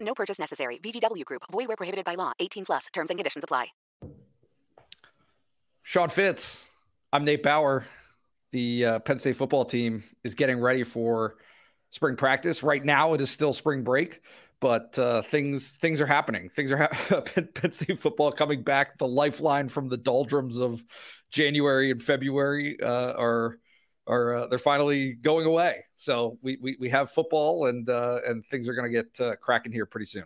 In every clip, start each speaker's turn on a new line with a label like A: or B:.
A: No purchase necessary. VGW Group. Void where prohibited by law. 18 plus. Terms and conditions apply.
B: Sean Fitz. I'm Nate Bauer. The uh, Penn State football team is getting ready for spring practice. Right now, it is still spring break, but uh, things things are happening. Things are Penn State football coming back. The lifeline from the doldrums of January and February uh, are are uh, they're finally going away. So we we, we have football and uh, and things are going to get uh, cracking here pretty soon.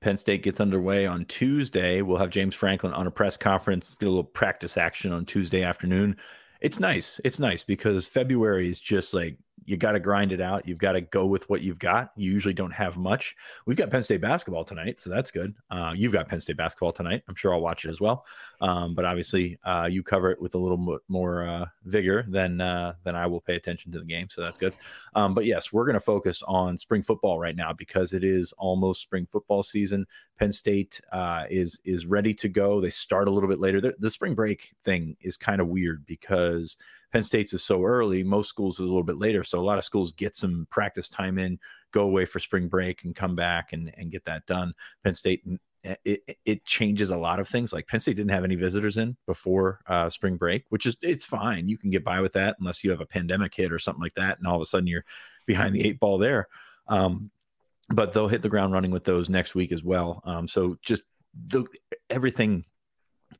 C: Penn State gets underway on Tuesday. We'll have James Franklin on a press conference, get a little practice action on Tuesday afternoon. It's nice. It's nice because February is just like you got to grind it out. You've got to go with what you've got. You usually don't have much. We've got Penn State basketball tonight, so that's good. Uh, you've got Penn State basketball tonight. I'm sure I'll watch it as well. Um, but obviously, uh, you cover it with a little more uh, vigor than uh, than I will pay attention to the game, so that's good. Um, but yes, we're going to focus on spring football right now because it is almost spring football season. Penn State uh, is is ready to go. They start a little bit later. The, the spring break thing is kind of weird because Penn State's is so early. Most schools is a little bit later. So a lot of schools get some practice time in, go away for spring break, and come back and, and get that done. Penn State it, it changes a lot of things. Like Penn State didn't have any visitors in before uh, spring break, which is it's fine. You can get by with that unless you have a pandemic hit or something like that, and all of a sudden you're behind the eight ball there. Um, but they'll hit the ground running with those next week as well. Um, so just the everything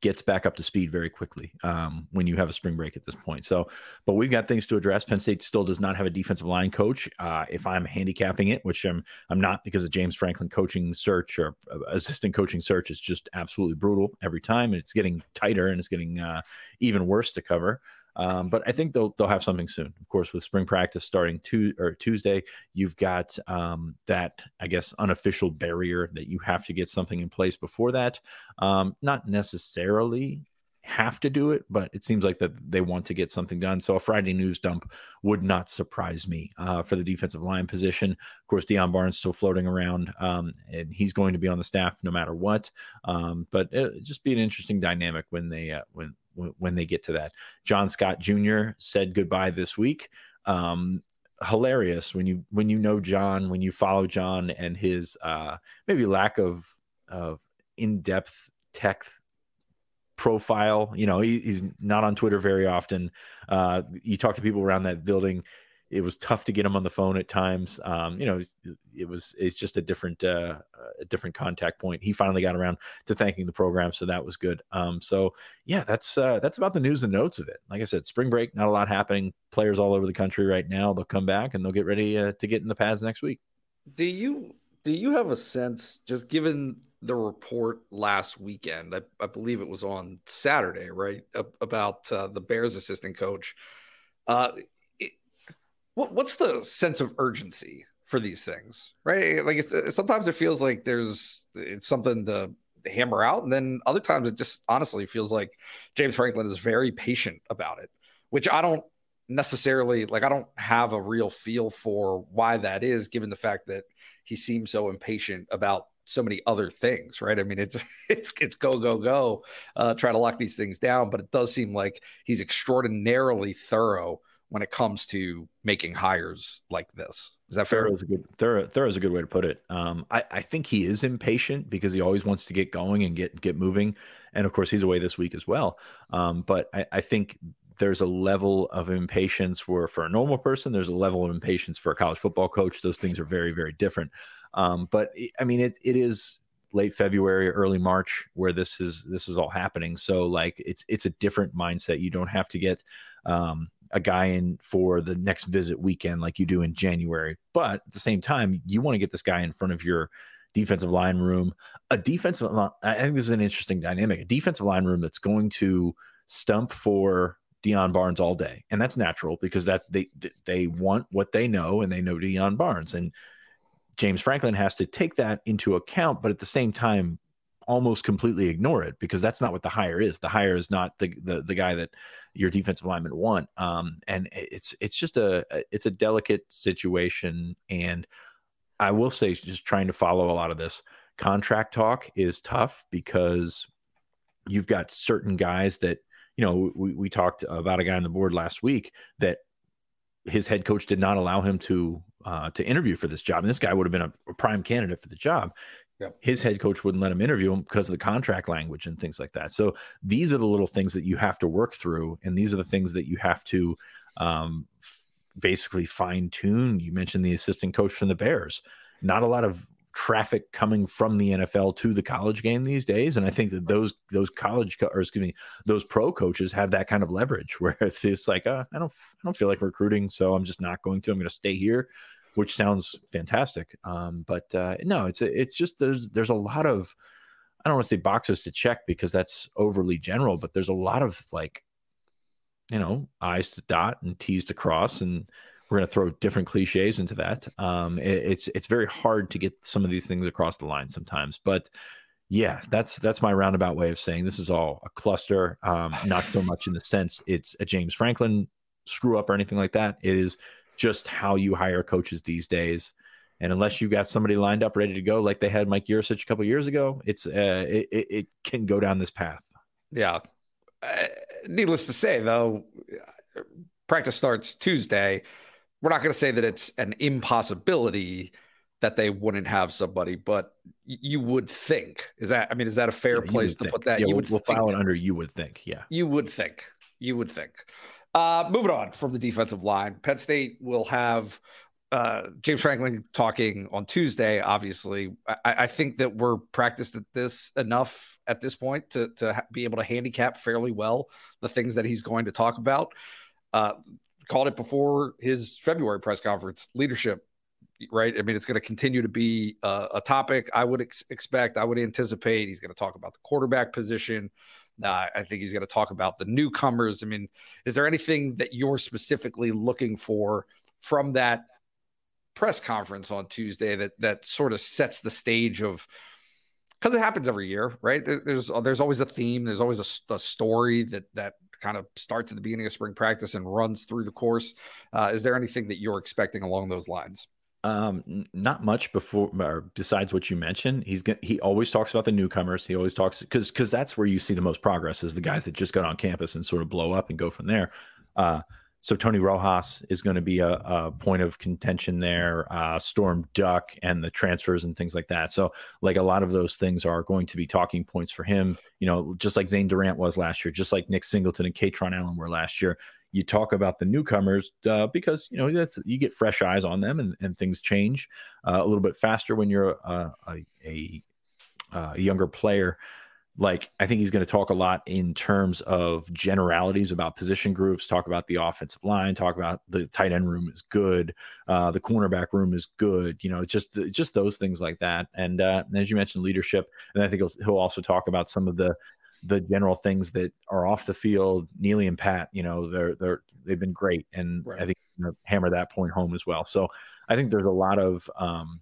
C: gets back up to speed very quickly um, when you have a spring break at this point. So, but we've got things to address. Penn State still does not have a defensive line coach. Uh, if I'm handicapping it, which I'm, I'm not because of James Franklin coaching search or uh, assistant coaching search is just absolutely brutal every time, and it's getting tighter and it's getting uh, even worse to cover. Um, but I think they'll they'll have something soon. Of course, with spring practice starting to or Tuesday, you've got um, that I guess unofficial barrier that you have to get something in place before that. Um, not necessarily have to do it, but it seems like that they want to get something done. So a Friday news dump would not surprise me uh, for the defensive line position. Of course, Deion Barnes still floating around, um, and he's going to be on the staff no matter what. Um, but it just be an interesting dynamic when they uh, when when they get to that. John Scott Jr. said goodbye this week. Um, hilarious when you when you know John, when you follow John and his uh, maybe lack of of in depth tech profile. You know, he, he's not on Twitter very often. Uh, you talk to people around that building it was tough to get him on the phone at times. Um, you know, it was, it's just a different uh, a different contact point. He finally got around to thanking the program, so that was good. Um, so yeah, that's uh, that's about the news and notes of it. Like I said, spring break, not a lot happening. Players all over the country right now. They'll come back and they'll get ready uh, to get in the pads next week.
B: Do you do you have a sense, just given the report last weekend? I, I believe it was on Saturday, right, about uh, the Bears assistant coach. Uh, what, what's the sense of urgency for these things, right? Like it's, sometimes it feels like there's it's something to hammer out, and then other times it just honestly feels like James Franklin is very patient about it, which I don't necessarily like. I don't have a real feel for why that is, given the fact that he seems so impatient about so many other things, right? I mean, it's it's it's go go go, uh, try to lock these things down, but it does seem like he's extraordinarily thorough when it comes to making hires like this. Is that fair?
C: Thorough is a good thorough is a good way to put it. Um, I, I think he is impatient because he always wants to get going and get get moving. And of course, he's away this week as well. Um, but I, I think there's a level of impatience where for a normal person, there's a level of impatience for a college football coach. Those things are very, very different. Um, but I mean, it it is late February, early March where this is this is all happening. So like it's it's a different mindset. You don't have to get um, a guy in for the next visit weekend like you do in January. But at the same time, you want to get this guy in front of your defensive line room. A defensive I think this is an interesting dynamic. A defensive line room that's going to stump for Deion Barnes all day. And that's natural because that they they want what they know and they know Deion Barnes. And James Franklin has to take that into account, but at the same time, almost completely ignore it because that's not what the hire is. The hire is not the the, the guy that your defensive linemen want. Um, and it's it's just a it's a delicate situation. And I will say, just trying to follow a lot of this contract talk is tough because you've got certain guys that you know we, we talked about a guy on the board last week that his head coach did not allow him to uh, to interview for this job, and this guy would have been a, a prime candidate for the job. Yep. His head coach wouldn't let him interview him because of the contract language and things like that. So these are the little things that you have to work through, and these are the things that you have to um, f- basically fine tune. You mentioned the assistant coach from the Bears. Not a lot of traffic coming from the NFL to the college game these days, and I think that those those college co- or excuse me those pro coaches have that kind of leverage where if it's like uh, I don't I don't feel like recruiting, so I'm just not going to. I'm going to stay here which sounds fantastic. Um, but uh, no, it's it's just there's there's a lot of I don't want to say boxes to check because that's overly general, but there's a lot of like you know I's to dot and T's to cross, and we're going to throw different cliches into that. Um, it, it's it's very hard to get some of these things across the line sometimes, but yeah, that's that's my roundabout way of saying this is all a cluster. Um, not so much in the sense it's a James Franklin screw up or anything like that. It is just how you hire coaches these days. And unless you've got somebody lined up ready to go, like they had Mike Yurcich a couple years ago, it's uh, it, it can go down this path.
B: Yeah. Uh, needless to say, though, practice starts Tuesday. We're not going to say that it's an impossibility that they wouldn't have somebody, but you would think. Is that? I mean, is that a fair yeah, place to
C: think.
B: put that?
C: Yeah,
B: you
C: we'll,
B: would
C: we'll file it under. You would think. Yeah.
B: You would think. You would think. Uh, moving on from the defensive line, Penn State will have uh, James Franklin talking on Tuesday. Obviously, I, I, think that we're practiced at this enough at this point to to be able to handicap fairly well the things that he's going to talk about. Uh, called it before his February press conference. Leadership, right? I mean, it's going to continue to be a, a topic. I would ex- expect. I would anticipate he's going to talk about the quarterback position. Uh, I think he's going to talk about the newcomers. I mean, is there anything that you're specifically looking for from that press conference on Tuesday that that sort of sets the stage of because it happens every year, right? There, there's there's always a theme, there's always a, a, story that that kind of starts at the beginning of spring practice and runs through the course. Uh, is there anything that you're expecting along those lines?
C: Um, not much before, or besides what you mentioned. He's he always talks about the newcomers. He always talks because because that's where you see the most progress is the guys that just got on campus and sort of blow up and go from there. Uh, so Tony Rojas is going to be a, a, point of contention there. Uh, Storm Duck and the transfers and things like that. So like a lot of those things are going to be talking points for him. You know, just like Zane Durant was last year, just like Nick Singleton and Kaytron Allen were last year you talk about the newcomers uh, because you know that's you get fresh eyes on them and, and things change uh, a little bit faster when you're a, a, a, a younger player like I think he's going to talk a lot in terms of generalities about position groups, talk about the offensive line, talk about the tight end room is good, uh, the cornerback room is good, you know, just just those things like that. And, uh, and as you mentioned, leadership, and I think he'll, he'll also talk about some of the the general things that are off the field. Neely and Pat, you know, they're they're they've been great, and right. I think you know, hammer that point home as well. So I think there's a lot of um,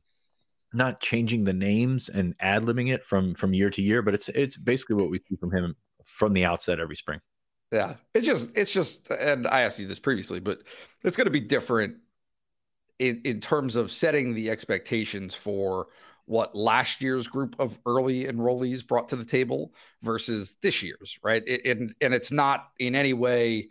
C: not changing the names and ad libbing it from from year to year, but it's it's basically what we see from him from the outset every spring.
B: Yeah, it's just it's just, and I asked you this previously, but it's going to be different in in terms of setting the expectations for what last year's group of early enrollees brought to the table versus this year's, right? It, and and it's not in any way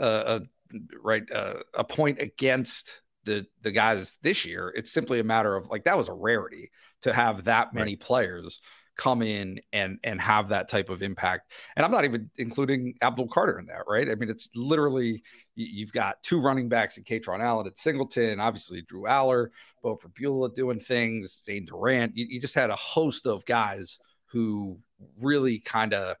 B: uh, a right uh, a point against the the guys this year. It's simply a matter of like that was a rarity to have that many right. players come in and and have that type of impact. And I'm not even including Abdul Carter in that, right? I mean, it's literally you've got two running backs in Kaytron Allen at Singleton, obviously Drew Allar, Beau Pribula doing things, Zane Durant. You, you just had a host of guys who really kind of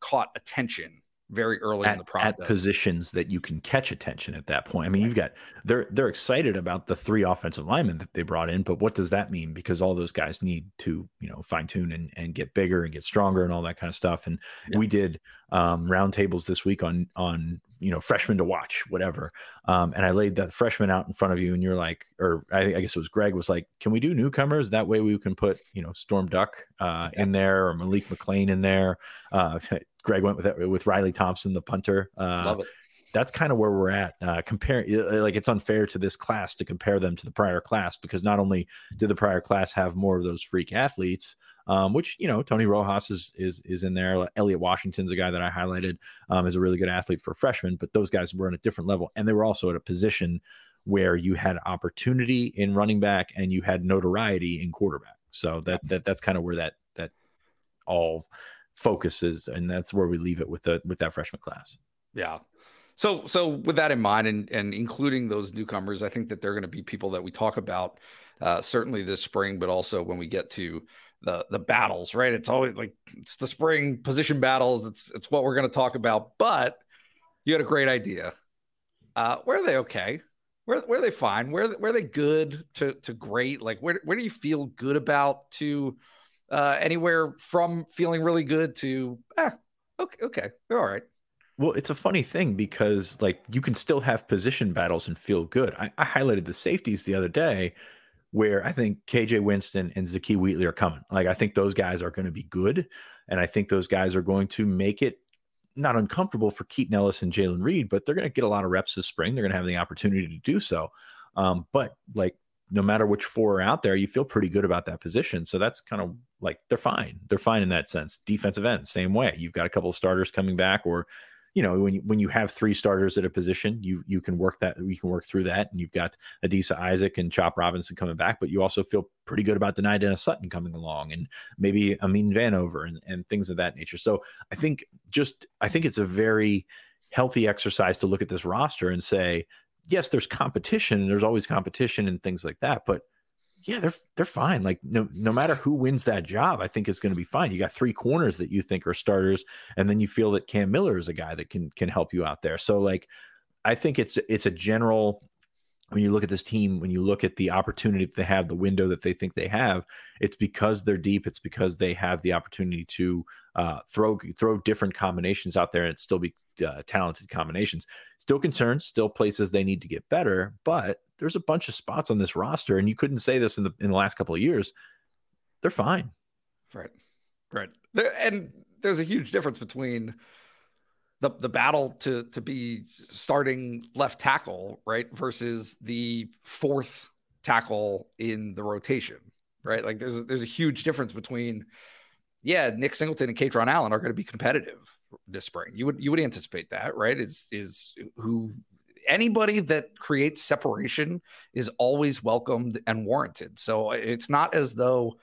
B: caught attention very early
C: at,
B: in the process.
C: At positions that you can catch attention at that point. I mean, you've got they're they're excited about the three offensive linemen that they brought in, but what does that mean? Because all those guys need to, you know, fine tune and, and get bigger and get stronger and all that kind of stuff. And yeah. we did um, roundtables this week on on you know freshmen to watch, whatever. Um, and I laid that freshman out in front of you, and you're like, or I, I, guess it was Greg was like, can we do newcomers? That way we can put you know Storm Duck uh, in there or Malik McLean in there. Uh, Greg went with it, with Riley Thompson, the punter. Uh,
B: Love it
C: that's kind of where we're at. Uh, compare like it's unfair to this class to compare them to the prior class because not only did the prior class have more of those freak athletes, um, which you know Tony Rojas is is is in there. Elliot Washington's a guy that I highlighted um, as a really good athlete for freshmen, but those guys were on a different level, and they were also at a position where you had opportunity in running back and you had notoriety in quarterback. So that that that's kind of where that that all focuses, and that's where we leave it with the with that freshman class.
B: Yeah. So so with that in mind, and and including those newcomers, I think that they're going to be people that we talk about uh, certainly this spring, but also when we get to the the battles, right? It's always like it's the spring position battles. It's it's what we're going to talk about. But you had a great idea. Uh, where are they okay? Where where are they fine? Where where are they good to to great? Like where where do you feel good about to uh, anywhere from feeling really good to eh, okay okay they're all right.
C: Well, it's a funny thing because like you can still have position battles and feel good. I, I highlighted the safeties the other day where I think KJ Winston and Zakee Wheatley are coming. Like I think those guys are going to be good, and I think those guys are going to make it not uncomfortable for Keaton Ellis and Jalen Reed, but they're going to get a lot of reps this spring. They're going to have the opportunity to do so. Um, but like no matter which four are out there, you feel pretty good about that position. So that's kind of like they're fine. They're fine in that sense. Defensive end, same way. You've got a couple of starters coming back, or you know when you, when you have three starters at a position you you can work that you can work through that and you've got Adisa Isaac and Chop Robinson coming back but you also feel pretty good about Dani Dennis Sutton coming along and maybe Amin Vanover and, and things of that nature. So I think just I think it's a very healthy exercise to look at this roster and say yes there's competition and there's always competition and things like that but yeah, they're they're fine. Like no no matter who wins that job, I think is going to be fine. You got three corners that you think are starters, and then you feel that Cam Miller is a guy that can can help you out there. So like, I think it's it's a general. When you look at this team, when you look at the opportunity that they have, the window that they think they have, it's because they're deep. It's because they have the opportunity to uh, throw throw different combinations out there and still be uh, talented combinations. Still concerns, still places they need to get better, but there's a bunch of spots on this roster, and you couldn't say this in the in the last couple of years. They're fine.
B: Right, right, and there's a huge difference between the the battle to to be starting left tackle, right, versus the fourth tackle in the rotation, right? Like there's there's a huge difference between yeah, Nick Singleton and Kaytron Allen are going to be competitive this spring. You would you would anticipate that, right? Is is who anybody that creates separation is always welcomed and warranted. So uh, it's not as though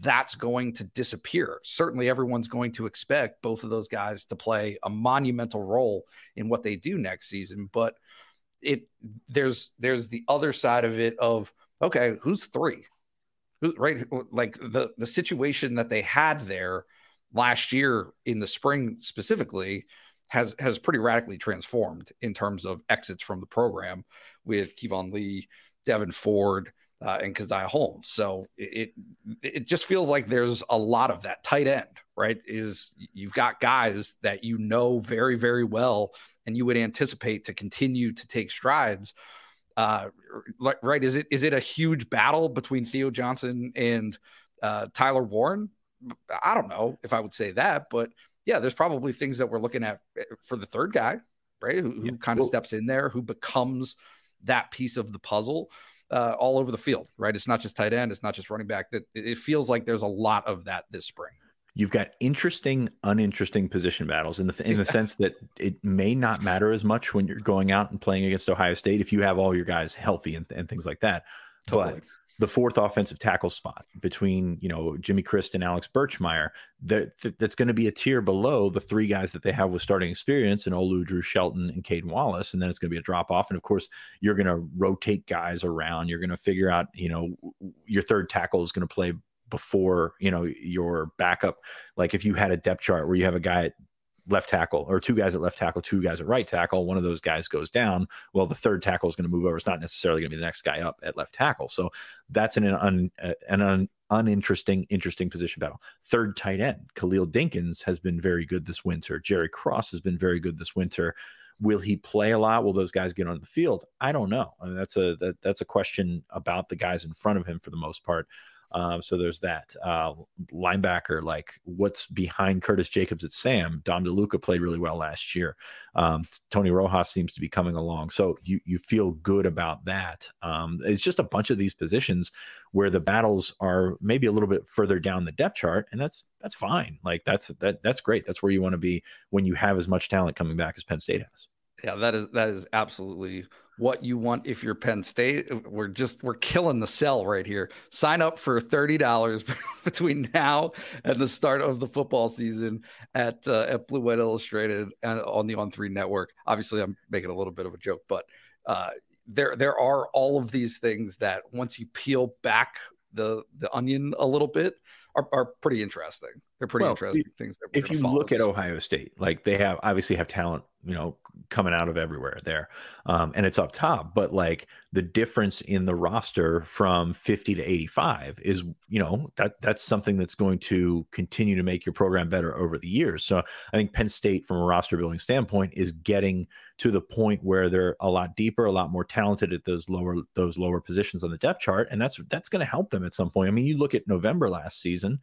B: that's going to disappear. Certainly everyone's going to expect both of those guys to play a monumental role in what they do next season, but it there's there's the other side of it of okay, who's 3? right like the the situation that they had there last year in the spring specifically has has pretty radically transformed in terms of exits from the program with Keyvone Lee, Devin Ford, uh, and Caziah Holmes. So it it just feels like there's a lot of that tight end, right? Is you've got guys that you know very very well, and you would anticipate to continue to take strides uh, right? Is it is it a huge battle between Theo Johnson and uh, Tyler Warren? I don't know if I would say that, but yeah, there's probably things that we're looking at eh, for the third guy, right? Who, who yeah. kind of well, steps in there, who becomes that piece of the puzzle uh, all over the field, right? It's not just tight end, it's not just running back. That it feels like there's a lot of that this spring
C: you've got interesting, uninteresting position battles in the in the sense that it may not matter as much when you're going out and playing against Ohio State if you have all your guys healthy and, and things like that. Totally. But the fourth offensive tackle spot between you know Jimmy Christ and Alex Birchmeier, that that's going to be a tier below the three guys that they have with starting experience and Olu, Drew Shelton, and Caedan Wallace, and then it's going to be a drop off. And of course, you're going to rotate guys around. You're going to figure out you know your third tackle is going to play before you know your backup like if you had a depth chart where you have a guy at left tackle or two guys at left tackle, two guys at right tackle. One of those guys goes down. Well, the third tackle is going to move over. It's not necessarily going to be the next guy up at left tackle. So that's an an un, uninteresting, interesting position battle. Third tight end, Khalil Dinkins has been very good this winter. Jerry Cross has been very good this winter. Will he play a lot? Will those guys get on the field? I don't know. I mean, that's a that, that's a question about the guys in front of him for the most part. Um, so there's that uh, linebacker, like what's behind Curtis Jacobs at Sam. Dom DeLuca played really well last year. Um, Tony Rojas seems to be coming along. So you you feel good about that. Um, it's just a bunch of these positions where the battles are maybe a little bit further down the depth chart, and that's that's fine. Like that's that that's great. That's where you want to be when you have as much talent coming back as Penn State has.
B: Yeah, that is that is absolutely what you want if you're Penn State. We're just we're killing the sell right here. Sign up for thirty dollars between now and the start of the football season at uh, at Blue White Illustrated and on the On Three Network. Obviously, I'm making a little bit of a joke, but uh, there there are all of these things that once you peel back the the onion a little bit are, are pretty interesting. They're pretty well, interesting things.
C: if you look at Ohio State, like they have obviously have talent, you know, coming out of everywhere there, um, and it's up top. But like the difference in the roster from 50 to 85 is, you know, that that's something that's going to continue to make your program better over the years. So I think Penn State, from a roster building standpoint, is getting to the point where they're a lot deeper, a lot more talented at those lower those lower positions on the depth chart, and that's that's going to help them at some point. I mean, you look at November last season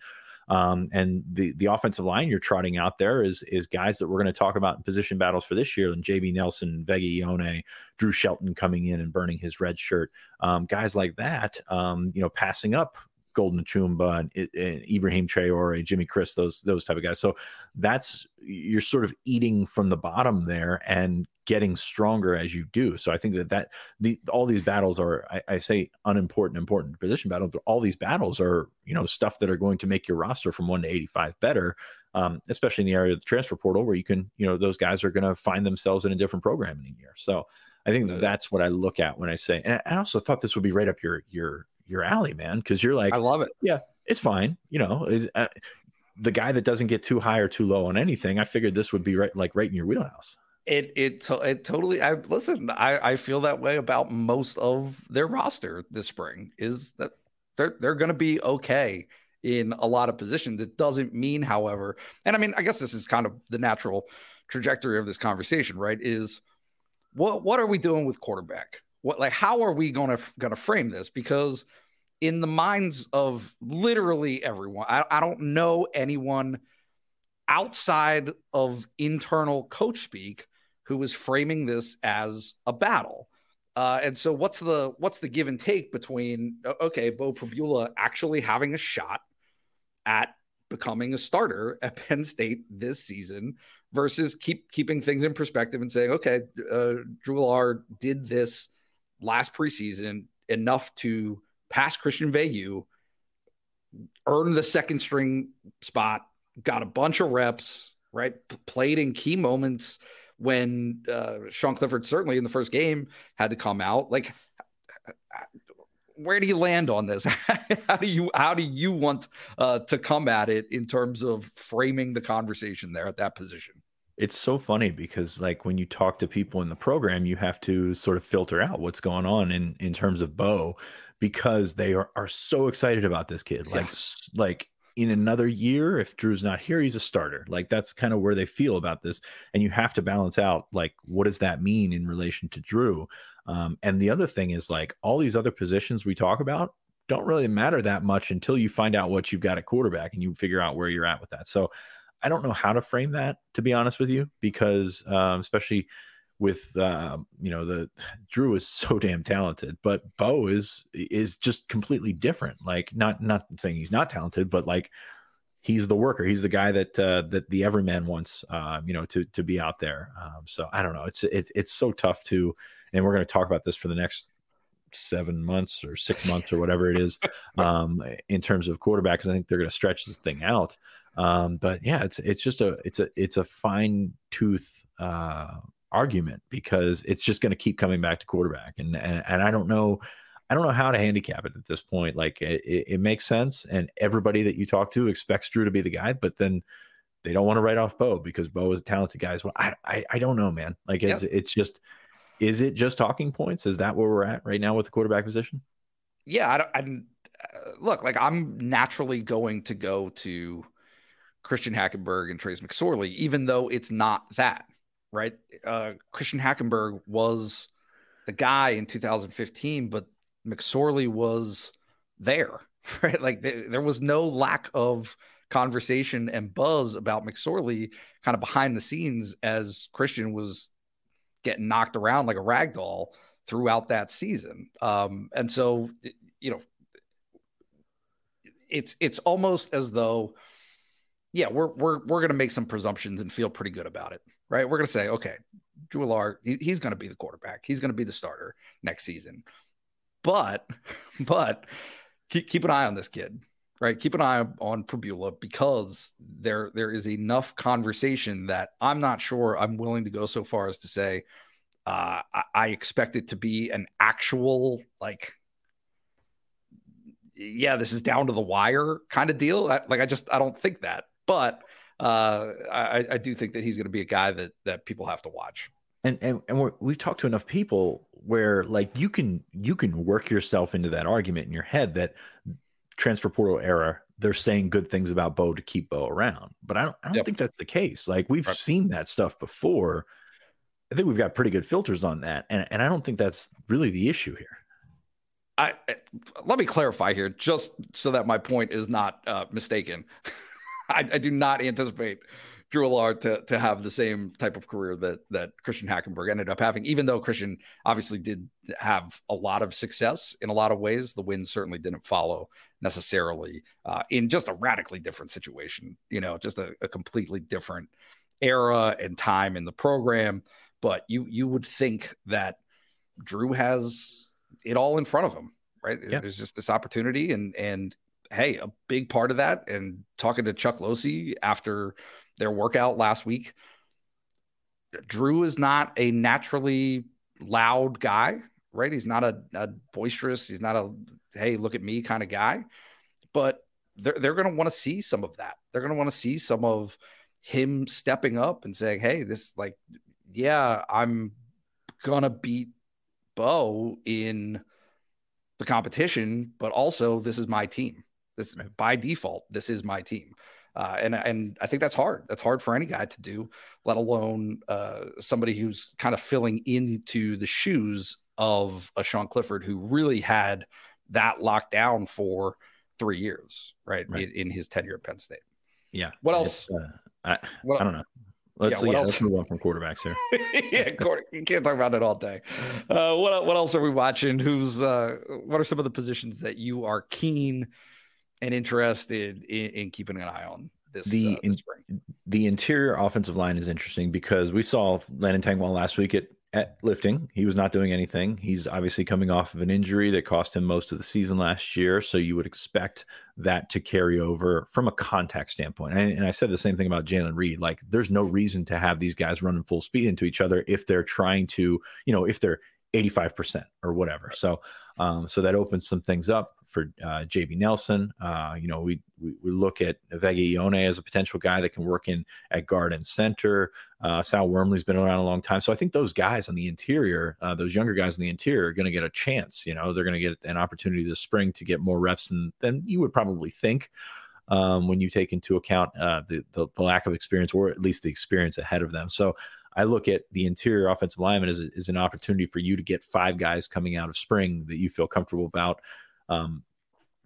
C: um, and the the offensive line you're trotting out there is is guys that we're going to talk about in position battles for this year. And JB Nelson, Vega Ioane, Drew Shelton coming in and burning his red shirt. Um, guys like that, um, you know, passing up Golden Chumba and, and Ibrahim Traore, Jimmy Christ, those those type of guys. So that's you're sort of eating from the bottom there and getting stronger as you do. So I think that that the all these battles are I, I, say unimportant, important position battles, but all these battles are you know stuff that are going to make your roster from one to eighty five better, um, especially in the area of the transfer portal where you can you know those guys are going to find themselves in a different program in a year. So I think that that's what I look at when I say. And I also thought this would be right up your your your alley, man, because you're like
B: I love it.
C: Yeah, it's fine. You know, is uh, the guy that doesn't get too high or too low on anything. I figured this would be right like right in your wheelhouse.
B: It it it totally. I listen. I I feel that way about most of their roster this spring. Is that they're they're going to be okay in a lot of positions. It doesn't mean, however, and I mean, I guess this is kind of the natural trajectory of this conversation, right? Is what what are we doing with quarterback? What like how are we going to going to frame this? Because in the minds of literally everyone, I, I don't know anyone outside of internal coach speak who was framing this as a battle. Uh, and so what's the what's the give and take between okay, Beau Pribula actually having a shot at becoming a starter at Penn State this season versus keep keeping things in perspective and saying, okay, uh, Drew did this last preseason enough to pass Christian Veilleux, earn the second string spot, got a bunch of reps, right? P- played in key moments when uh, Sean Clifford certainly in the first game had to come out. Like, where do you land on this? how do you how do you want uh, to come at it in terms of framing the conversation there at that position?
C: It's so funny because like when you talk to people in the program, you have to sort of filter out what's going on in in terms of Beau because they are, are so excited about this kid. Like yeah. like in another year, if Drew's not here, he's a starter. Like that's kind of where they feel about this. And you have to balance out like what does that mean in relation to Drew? Um, and the other thing is like all these other positions we talk about don't really matter that much until you find out what you've got at quarterback and you figure out where you're at with that. So I don't know how to frame that to be honest with you, because um, especially with uh, you know the Drew is so damn talented, but Beau is is just completely different. Like not not saying he's not talented, but like he's the worker. He's the guy that uh, that the everyman wants, uh, you know, to to be out there. Um, so I don't know. It's it's it's so tough to, and we're going to talk about this for the next seven months or six months or whatever it is, um, in terms of quarterbacks. I think they're going to stretch this thing out. Um, but yeah, it's it's just a it's a it's a fine tooth uh, argument because it's just going to keep coming back to quarterback. And, and, and I don't know, I don't know how to handicap it at this point. Like it, it, makes sense. And everybody that you talk to expects Drew to be the guy, but then they don't want to write off Beau because Beau is a talented guy as well. I I, I don't know, man. Like it's it's just is it just talking points? Is that where we're at right now with the quarterback position?
B: Yeah, I don't. I, uh, look, like I'm naturally going to go to Christian Hackenberg and Trace McSorley, even though it's not that, right? Uh, Christian Hackenberg was the guy in 2015, but McSorley was there, right? Like th- there was no lack of conversation and buzz about McSorley kind of behind the scenes as Christian was getting knocked around like a rag doll throughout that season. Um, and so, you know, it's it's almost as though, yeah, we're we're we're gonna make some presumptions and feel pretty good about it, right? We're gonna say, okay, Drew Allar, he, he's gonna be the quarterback, he's gonna be the starter next season. But but keep, keep an eye on this kid, right? Keep an eye on Pribula because there there is enough conversation that I'm not sure I'm willing to go so far as to say uh, I, I expect it to be an actual like yeah, this is down to the wire kind of deal. I, like I just I don't think that, but uh, I, I do think that he's going to be a guy that that people have to watch.
C: And and and we've talked to enough people where like you can you can work yourself into that argument in your head that transfer portal era they're saying good things about Beau to keep Beau around, but I don't I don't yep. think that's the case. Like we've right. seen that stuff before. I think we've got pretty good filters on that, and and I don't think that's really the issue here.
B: I, let me clarify here, just so that my point is not uh, mistaken. I, I, do not anticipate Drew Allar to to have the same type of career that that Christian Hackenberg ended up having. Even though Christian obviously did have a lot of success in a lot of ways, the wins certainly didn't follow necessarily uh, in just a radically different situation. You know, just a, a completely different era and time in the program. But you you would think that Drew has it all in front of him, right? Yeah. There's just this opportunity, and and hey, a big part of that. And talking to Chuck Losey after their workout last week, Drew is not a naturally loud guy, right? He's not a, a boisterous, he's not a hey, look at me kind of guy, but they're they're going to want to see some of that. They're going to want to see some of him stepping up and saying, "Hey, this like, yeah, I'm gonna beat Beau in the competition, but also this is my team. This by default, this is my team. Uh, and and I think that's hard. That's hard for any guy to do, let alone uh, somebody who's kind of filling into the shoes of a Sean Clifford who really had that locked down for three years, right, right. In, in, his tenure at Penn State.
C: Yeah.
B: What else?
C: Uh, I, what, I don't know. Let's, yeah, yeah, let's move on from quarterbacks here.
B: yeah, you can't talk about it all day. Uh, what what else are we watching? Who's uh, what are some of the positions that you are keen and interested in, in keeping an eye on this,
C: the,
B: uh, this spring?
C: the interior offensive line is interesting because we saw Landon Tengwall last week at at lifting. He was not doing anything. He's obviously coming off of an injury that cost him most of the season last year. So you would expect that to carry over from a contact standpoint. And, and I said the same thing about Jalen Reed. Like, there's no reason to have these guys running full speed into each other if they're trying to, you know, if they're 85% or whatever. So, um, so that opens some things up for uh, JB Nelson. Uh, you know, we, we, we look at Vega Ioane as a potential guy that can work in at guard and center. Uh, Sal Wormley's been around a long time, so I think those guys on the interior, uh, those younger guys in the interior, are going to get a chance. You know, they're going to get an opportunity this spring to get more reps than than you would probably think. Um, when you take into account uh, the, the, the lack of experience, or at least the experience ahead of them, so I look at the interior offensive lineman as, as an opportunity for you to get five guys coming out of spring that you feel comfortable about um,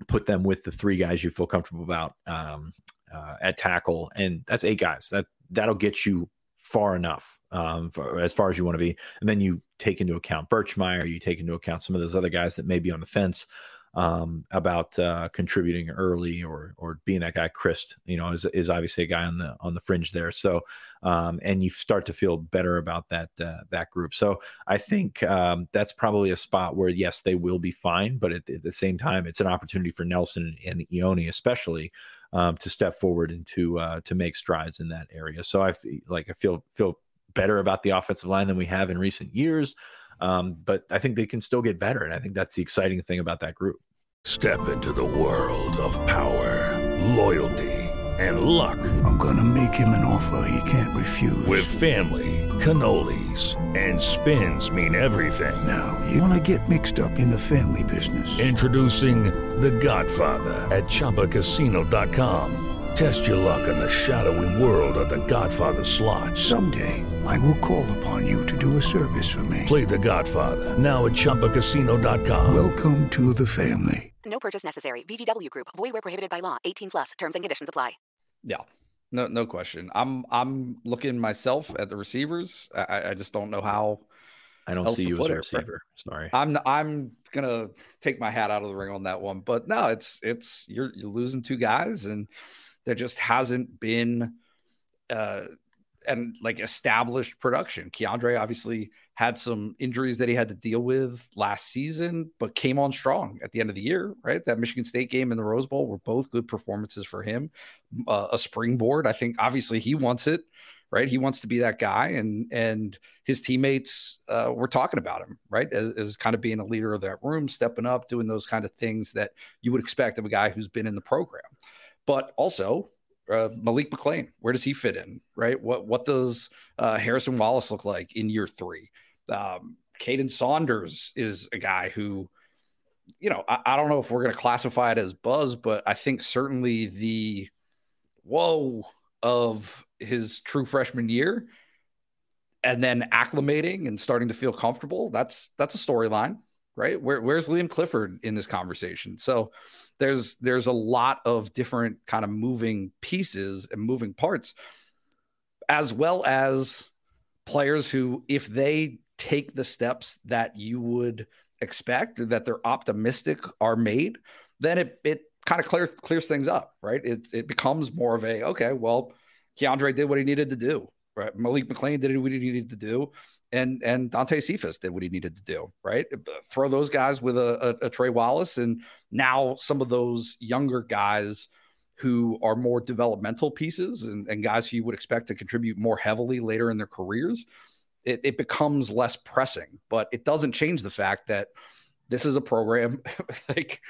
C: put them with the three guys you feel comfortable about um, uh, at tackle, and that's eight guys. That that'll get you far enough um, for, as far as you want to be, and then you take into account Birchmeier, you take into account some of those other guys that may be on the fence um, about uh, contributing early or or being that guy. Christ, you know, is is obviously a guy on the on the fringe there. So, um, and you start to feel better about that uh, that group. So I think um, that's probably a spot where yes, they will be fine, but at, at the same time, it's an opportunity for Nelson and Ioane especially. Um, to step forward and to uh, to make strides in that area, so I feel like I feel feel better about the offensive line than we have in recent years. Um, but I think they can still get better. And I think that's the exciting thing about that group.
D: Step into the world of power, loyalty and luck.
E: I'm gonna make him an offer he can't refuse.
D: With family, cannolis, and spins mean everything.
E: Now, you wanna get mixed up in the family business.
D: Introducing The Godfather at ChumbaCasino.com. Test your luck in the shadowy world of The Godfather slot.
E: Someday, I will call upon you to do a service for me.
D: Play The Godfather now at ChumbaCasino.com.
E: Welcome to the family.
A: No purchase necessary. VGW Group. Void where prohibited by law. 18 plus. Terms and conditions apply.
B: Yeah, no, no question. I'm I'm looking myself at the receivers. I, I just don't know how.
C: I don't
B: else
C: see
B: to
C: you as
B: put
C: a
B: it, right?
C: receiver. Sorry.
B: I'm I'm gonna take my hat out of the ring on that one, but no, it's it's you're you're losing two guys, and there just hasn't been uh and like established production. Keandre obviously had some injuries that he had to deal with last season, but came on strong at the end of the year, right? That Michigan State game and the Rose Bowl were both good performances for him. Uh, a springboard, I think obviously he wants it, right? He wants to be that guy and and his teammates uh, were talking about him, right? As, as kind of being a leader of that room, stepping up, doing those kind of things that you would expect of a guy who's been in the program. But also, uh, Malik McLean, where does he fit in? Right? What what does uh, Harrison Wallace look like in year three? Um, Kaden Saunders is a guy who, you know, I, I don't know if we're going to classify it as buzz, but I think certainly the whoa of his true freshman year and then acclimating and starting to feel comfortable that's that's a storyline right Where, where's liam clifford in this conversation so there's there's a lot of different kind of moving pieces and moving parts as well as players who if they take the steps that you would expect or that they're optimistic are made then it it kind of clears clears things up right? It it becomes more of a okay well Keandre did what he needed to do right Malik McLean did what he needed to do and and Dante Cephas did what he needed to do right throw those guys with a, a, a Trey Wallace and now some of those younger guys who are more developmental pieces and, and guys who you would expect to contribute more heavily later in their careers, it, it becomes less pressing. But it doesn't change the fact that this is a program like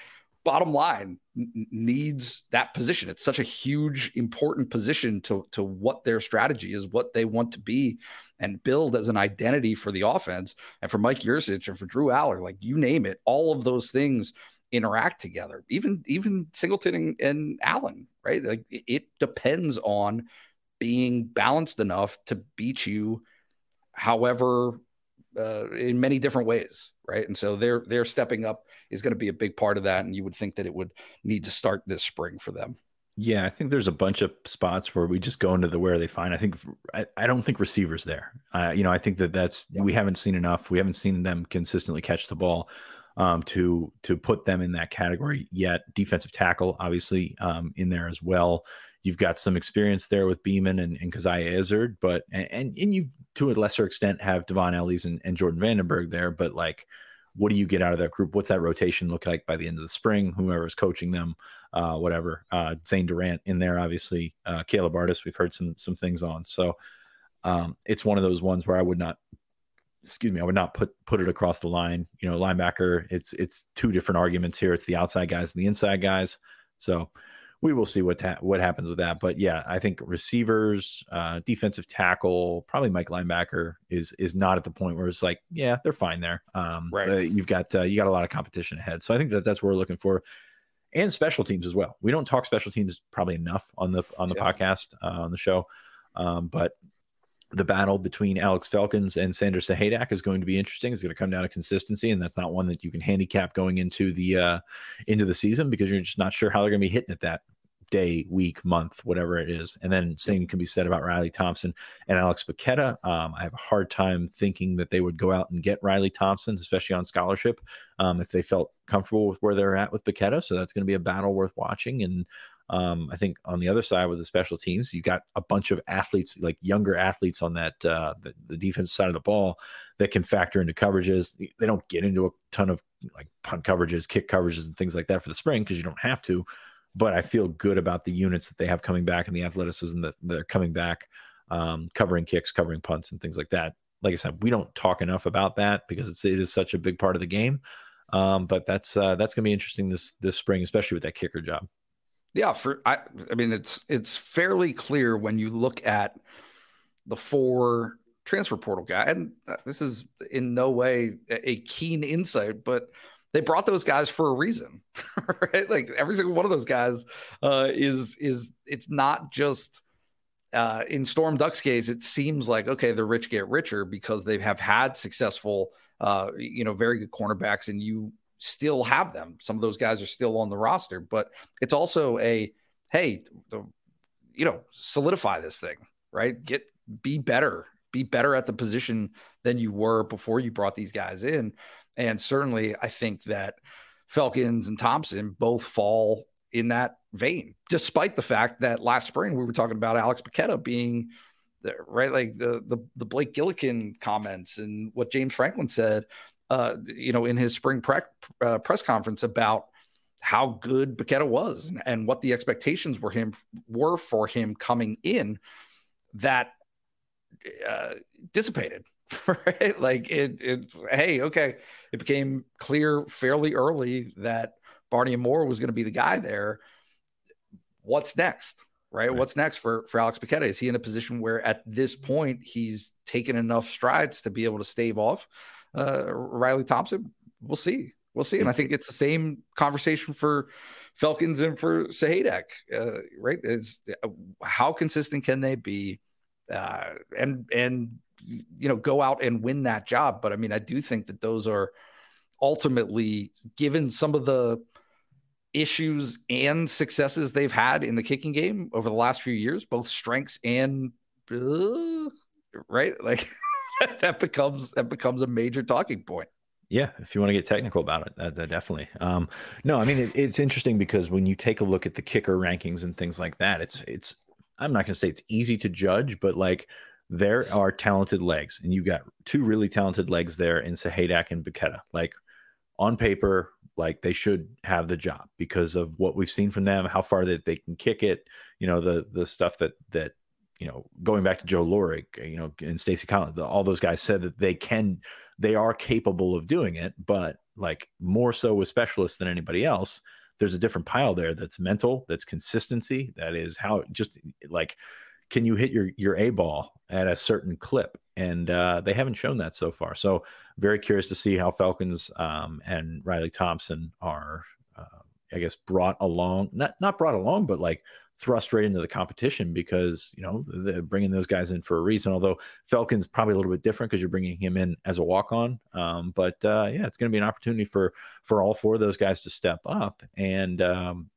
B: bottom line n- needs that position. It's such a huge, important position to to what their strategy is, what they want to be, and build as an identity for the offense. And for Mike Yurcich and for Drew Allar, like you name it, all of those things interact together. Even even Singleton and, and Allen, right? Like it, it depends on being balanced enough to beat you, however, uh, in many different ways, right? And so they're they're stepping up is going to be a big part of that, and you would think that it would need to start this spring for them.
C: Yeah, I think there's a bunch of spots where we just go into the where they find. I think I, I don't think receivers there. Uh, you know, I think that that's we haven't seen enough. We haven't seen them consistently catch the ball um, to to put them in that category yet. Defensive tackle, obviously, um, in there as well. You've got some experience there with Beamon and, and Coziahr Izzard, but and, and and you to a lesser extent have Dvon Ellies and, and Jordan Vandenberg there, but like what do you get out of that group? What's that rotation look like by the end of the spring? Whoever's coaching them, uh, whatever. Uh, Zane Durant in there, obviously. Uh, Caleb Artis, we've heard some some things on. So um, it's one of those ones where I would not, excuse me, I would not put put it across the line. You know, linebacker. It's it's two different arguments here. It's the outside guys and the inside guys. So we will see what ta- what happens with that. But yeah, I think receivers, uh, defensive tackle, probably Mike linebacker is is not at the point where it's like, yeah, they're fine there. Um,
B: Right.
C: you've got uh, you got a lot of competition ahead, so I think that that's what we're looking for, and special teams as well. We don't talk special teams probably enough on the on the
B: Yeah.
C: podcast uh, on the show, um, but the battle between Alex Felkins and Sanders Sahaydak is going to be interesting. It's going to come down to consistency, and that's not one that you can handicap going into the uh, into the season because you're just not sure how they're going to be hitting it that day, week, month, whatever it is. And then same can be said about Riley Thompson and Alex Bacchetta. Um, I have a hard time thinking that they would go out and get Riley Thompson, especially on scholarship, um, if they felt comfortable with where they're at with Paqueta. So that's going to be a battle worth watching. And um, I think on the other side with the special teams, you got a bunch of athletes, like younger athletes on that uh, the, the side of the ball that can factor into coverages. They don't get into a ton of like punt coverages, kick coverages, and things like that for the spring because you don't have to. But I feel good about the units that they have coming back and the athleticism that they're coming back, um, covering kicks, covering punts, and things like that. Like I said, we don't talk enough about that because it's it is such a big part of the game. Um, but that's uh, that's going to be interesting this this spring, especially with that kicker job.
B: Yeah, for I, I mean, it's it's fairly clear when you look at the four transfer portal guy, and uh, this is in no way a keen insight, but they brought those guys for a reason, right? Like every single one of those guys uh, is is it's not just uh, in Storm Duck's case. It seems like okay, the rich get richer because they have had successful, uh, you know, very good cornerbacks, and you still have them. Some of those guys are still on the roster, but it's also a hey, the, you know, solidify this thing, right? Get be better, be better at the position than you were before you brought these guys in. And certainly, I think that Felkins and Thompson both fall in that vein, despite the fact that last spring we were talking about Alex Bacchetta being right, like the the, the Blake Gillikin comments and what James Franklin said, uh, you know, in his spring pre- uh, press conference about how good Bacchetta was and, and what the expectations were him were for him coming in that uh, dissipated right? Like it, it, hey, okay. It became clear fairly early that Barney Amor was going to be the guy there. What's next? Right? right? What's next for for Alex Bacchetta? Is he in a position where at this point he's taken enough strides to be able to stave off uh, Riley Thompson? We'll see. We'll see. And I think it's the same conversation for Felkins and for Sahaydak, uh, right? Is uh, how consistent can they be? Uh, and and you know go out and win that job but i mean i do think that those are ultimately given some of the issues and successes they've had in the kicking game over the last few years both strengths and uh, right like that becomes that becomes a major talking point
C: yeah, if you want to get technical about it, that, that definitely. Um, no, I mean it, it's interesting because when you take a look at the kicker rankings and things like that, it's it's. I'm not going to say it's easy to judge, but like there are talented legs, and you got two really talented legs there in Sahaydak and Bacchetta. Like on paper, like they should have the job because of what we've seen from them, how far that they can kick it. You know, the the stuff that that you know, going back to Joe Lorig, you know, and Stacy Collins, all those guys said that they can, they are capable of doing it, but like more so with specialists than anybody else. There's a different pile there that's mental, that's consistency, that is how just like can you hit your your A ball at a certain clip? And uh, they haven't shown that so far. So very curious to see how Felkins um, and Riley Thompson are, uh, I guess, brought along not not brought along, but like thrust right into the competition because you know they're bringing those guys in for a reason. Although Felkins probably a little bit different because you're bringing him in as a walk on. Um, but uh, yeah, it's going to be an opportunity for for all four of those guys to step up. And um,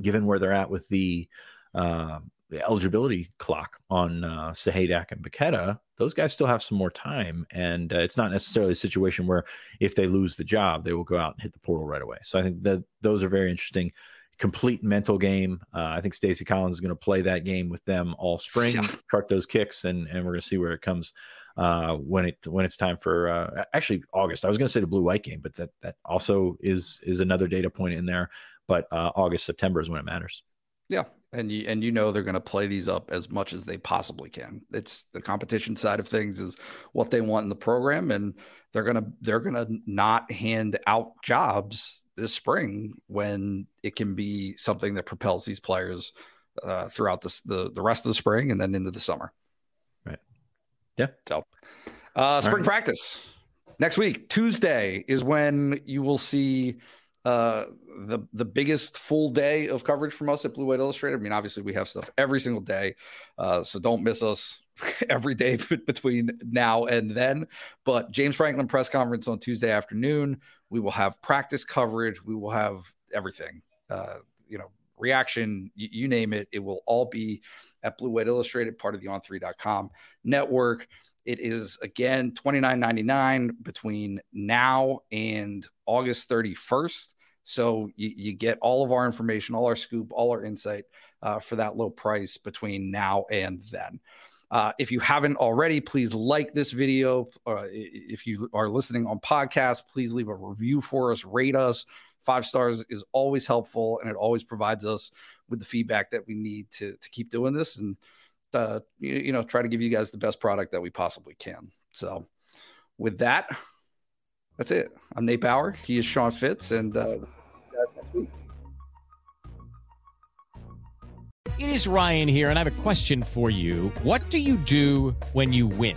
C: given where they're at with the uh, the eligibility clock on uh, Sahaydak and Bacchetta, those guys still have some more time. And uh, it's not necessarily a situation where if they lose the job, they will go out and hit the portal right away. So I think that those are very interesting. Complete mental game. Uh, I think Stacy Collins is going to play that game with them all spring, yeah. chart those kicks, and and we're going to see where it comes uh, when it when it's time for uh, actually August. I was going to say the blue white game, but that that also is is another data point in there. But uh, August September is when it matters.
B: Yeah, and you and you know they're going to play these up as much as they possibly can. It's the competition side of things is what they want in the program, and they're gonna they're gonna not hand out jobs this spring when it can be something that propels these players uh, throughout the, the the rest of the spring and then into the summer.
C: Right. Yeah.
B: So, uh, spring right. practice next week Tuesday is when you will see uh, the the biggest full day of coverage from us at Blue White Illustrated. I mean, obviously we have stuff every single day, uh, so don't miss us every day between now and then. But James Franklin press conference on Tuesday afternoon. We will have practice coverage. We will have everything. Uh, you know, reaction, you, you, name it. It will all be at Blue White Illustrated, part of the On3.com network. It is again twenty nine ninety nine between now and August 31st. So you, you, get all of our information, all our scoop, all our insight uh, for that low price between now and then. Uh, if you haven't already, please like this video. Uh, if you are listening on podcast, please leave a review for us, rate us. Five stars is always helpful, and it always provides us with the feedback that we need to to keep doing this and uh, you, you know try to give you guys the best product that we possibly can. So, with that, that's it. I'm Nate Bauer. He is Sean Fitz, and uh,
F: It is Ryan here, and I have a question for you. What do you do when you win?